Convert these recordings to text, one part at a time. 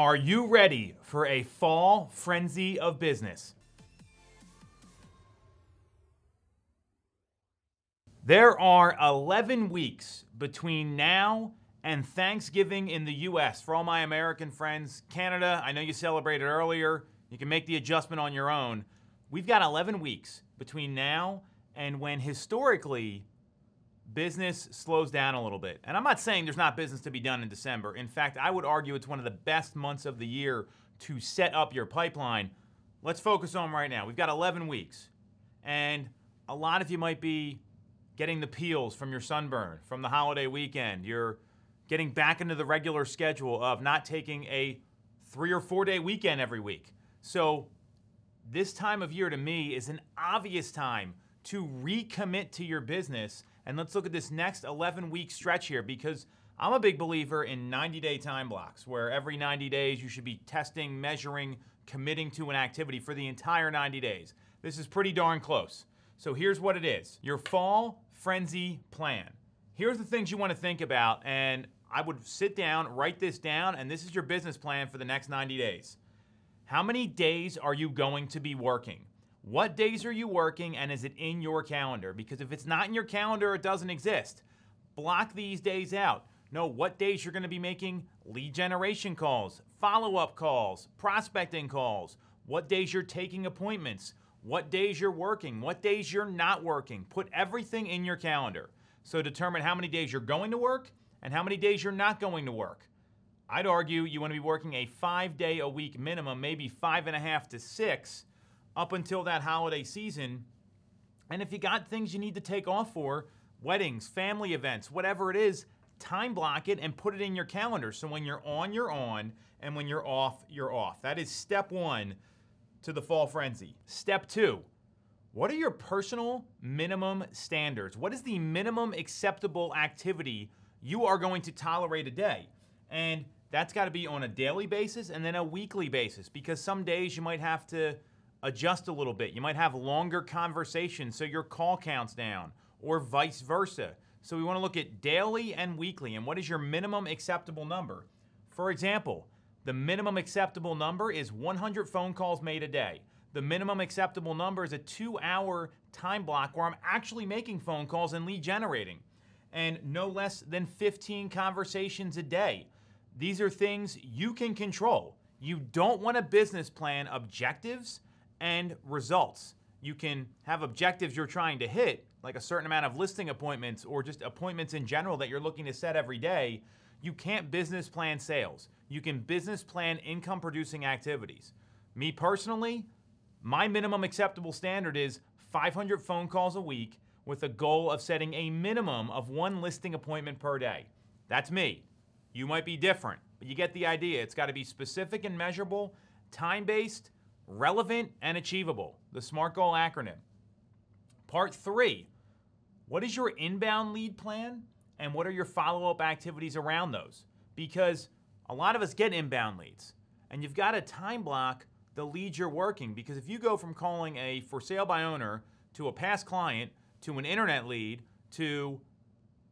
Are you ready for a fall frenzy of business? There are 11 weeks between now and Thanksgiving in the US. For all my American friends, Canada, I know you celebrated earlier. You can make the adjustment on your own. We've got 11 weeks between now and when historically business slows down a little bit. And I'm not saying there's not business to be done in December. In fact, I would argue it's one of the best months of the year to set up your pipeline. Let's focus on right now. We've got 11 weeks. And a lot of you might be getting the peels from your sunburn from the holiday weekend. You're getting back into the regular schedule of not taking a three or four day weekend every week. So, this time of year to me is an obvious time to recommit to your business and let's look at this next 11 week stretch here because I'm a big believer in 90 day time blocks where every 90 days you should be testing, measuring, committing to an activity for the entire 90 days. This is pretty darn close. So here's what it is your fall frenzy plan. Here's the things you want to think about, and I would sit down, write this down, and this is your business plan for the next 90 days. How many days are you going to be working? What days are you working and is it in your calendar? Because if it's not in your calendar, it doesn't exist. Block these days out. Know what days you're going to be making lead generation calls, follow up calls, prospecting calls, what days you're taking appointments, what days you're working, what days you're not working. Put everything in your calendar. So determine how many days you're going to work and how many days you're not going to work. I'd argue you want to be working a five day a week minimum, maybe five and a half to six up until that holiday season. And if you got things you need to take off for, weddings, family events, whatever it is, time block it and put it in your calendar. So when you're on, you're on, and when you're off, you're off. That is step one to the fall frenzy. Step two, what are your personal minimum standards? What is the minimum acceptable activity you are going to tolerate a day? And that's got to be on a daily basis and then a weekly basis because some days you might have to adjust a little bit. You might have longer conversations so your call counts down, or vice versa. So we want to look at daily and weekly and what is your minimum acceptable number. For example, the minimum acceptable number is 100 phone calls made a day. The minimum acceptable number is a two hour time block where I'm actually making phone calls and lead generating, and no less than 15 conversations a day. These are things you can control. You don't want a business plan objectives and results. You can have objectives you're trying to hit, like a certain amount of listing appointments or just appointments in general that you're looking to set every day. You can't business plan sales. You can business plan income producing activities. Me personally, my minimum acceptable standard is 500 phone calls a week with a goal of setting a minimum of one listing appointment per day. That's me. You might be different, but you get the idea. It's got to be specific and measurable, time based, relevant and achievable, the SMART goal acronym. Part three, what is your inbound lead plan and what are your follow up activities around those? Because a lot of us get inbound leads and you've got to time block the leads you're working because if you go from calling a for sale by owner to a past client to an internet lead to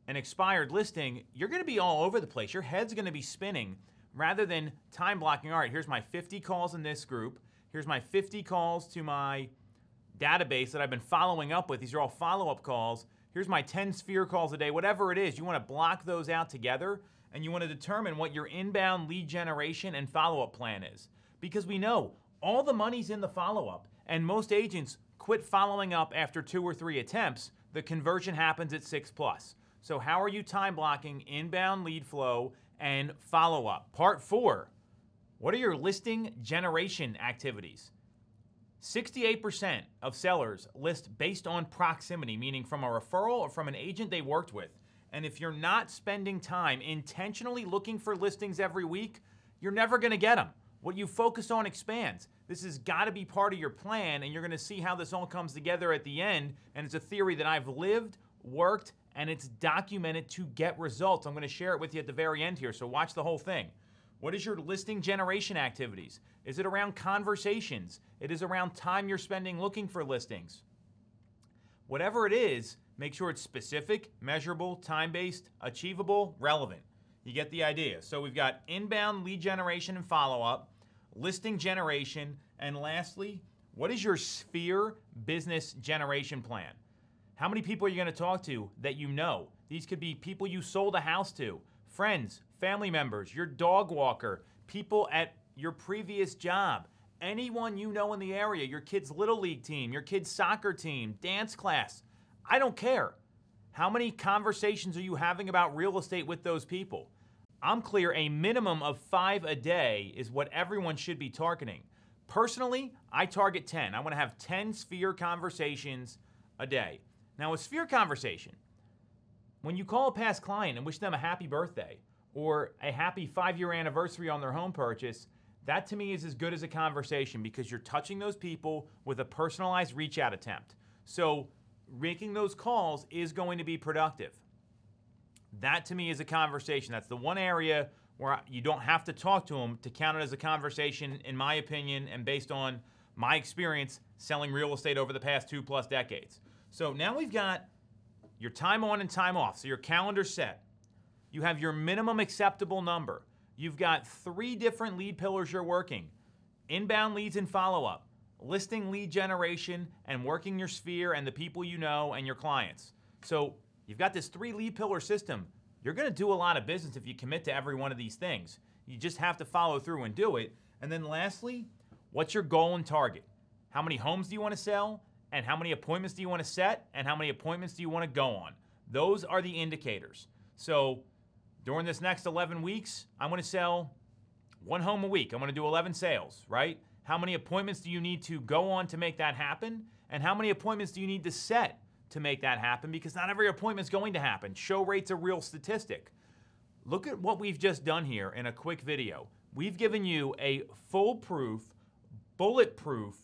an expired listing, you're going to be all over the place. Your head's going to be spinning rather than time blocking. All right, here's my 50 calls in this group. Here's my 50 calls to my database that I've been following up with. These are all follow up calls. Here's my 10 sphere calls a day, whatever it is. You want to block those out together and you want to determine what your inbound lead generation and follow up plan is. Because we know all the money's in the follow up, and most agents quit following up after two or three attempts. The conversion happens at six plus. So, how are you time blocking inbound lead flow and follow up? Part four what are your listing generation activities? 68% of sellers list based on proximity, meaning from a referral or from an agent they worked with. And if you're not spending time intentionally looking for listings every week, you're never going to get them. What you focus on expands. This has got to be part of your plan, and you're going to see how this all comes together at the end. And it's a theory that I've lived, worked, and it's documented to get results. I'm going to share it with you at the very end here, so watch the whole thing. What is your listing generation activities? Is it around conversations? It is around time you're spending looking for listings. Whatever it is, make sure it's specific, measurable, time based, achievable, relevant. You get the idea. So we've got inbound lead generation and follow up, listing generation, and lastly, what is your sphere business generation plan? How many people are you going to talk to that you know? These could be people you sold a house to, friends, family members, your dog walker, people at your previous job, anyone you know in the area, your kid's little league team, your kid's soccer team, dance class. I don't care. How many conversations are you having about real estate with those people? I'm clear a minimum of five a day is what everyone should be targeting. Personally, I target 10. I want to have 10 sphere conversations a day. Now, a sphere conversation, when you call a past client and wish them a happy birthday or a happy five year anniversary on their home purchase, that to me is as good as a conversation because you're touching those people with a personalized reach out attempt. So, making those calls is going to be productive. That to me is a conversation. That's the one area where you don't have to talk to them to count it as a conversation, in my opinion, and based on my experience selling real estate over the past two plus decades. So now we've got your time on and time off. So your calendar set. You have your minimum acceptable number. You've got three different lead pillars you're working inbound leads and follow up, listing lead generation, and working your sphere and the people you know and your clients. So you've got this three lead pillar system. You're going to do a lot of business if you commit to every one of these things. You just have to follow through and do it. And then lastly, what's your goal and target? How many homes do you want to sell? And how many appointments do you want to set? And how many appointments do you want to go on? Those are the indicators. So during this next 11 weeks, I'm going to sell one home a week. I'm going to do 11 sales, right? How many appointments do you need to go on to make that happen? And how many appointments do you need to set to make that happen? Because not every appointment is going to happen. Show rate's a real statistic. Look at what we've just done here in a quick video. We've given you a foolproof, bulletproof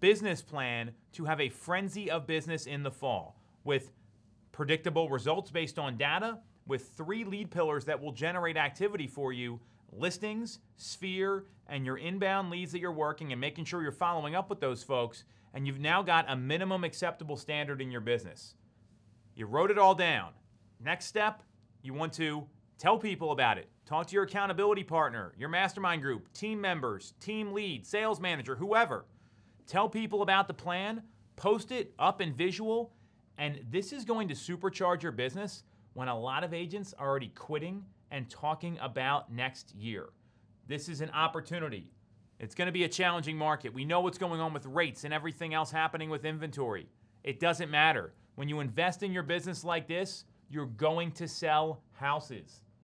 business plan to have a frenzy of business in the fall with predictable results based on data with three lead pillars that will generate activity for you listings, sphere, and your inbound leads that you're working and making sure you're following up with those folks. And you've now got a minimum acceptable standard in your business. You wrote it all down. Next step, you want to tell people about it. Talk to your accountability partner, your mastermind group, team members, team lead, sales manager, whoever. Tell people about the plan, post it up in visual, and this is going to supercharge your business when a lot of agents are already quitting and talking about next year. This is an opportunity. It's going to be a challenging market. We know what's going on with rates and everything else happening with inventory. It doesn't matter. When you invest in your business like this, you're going to sell houses.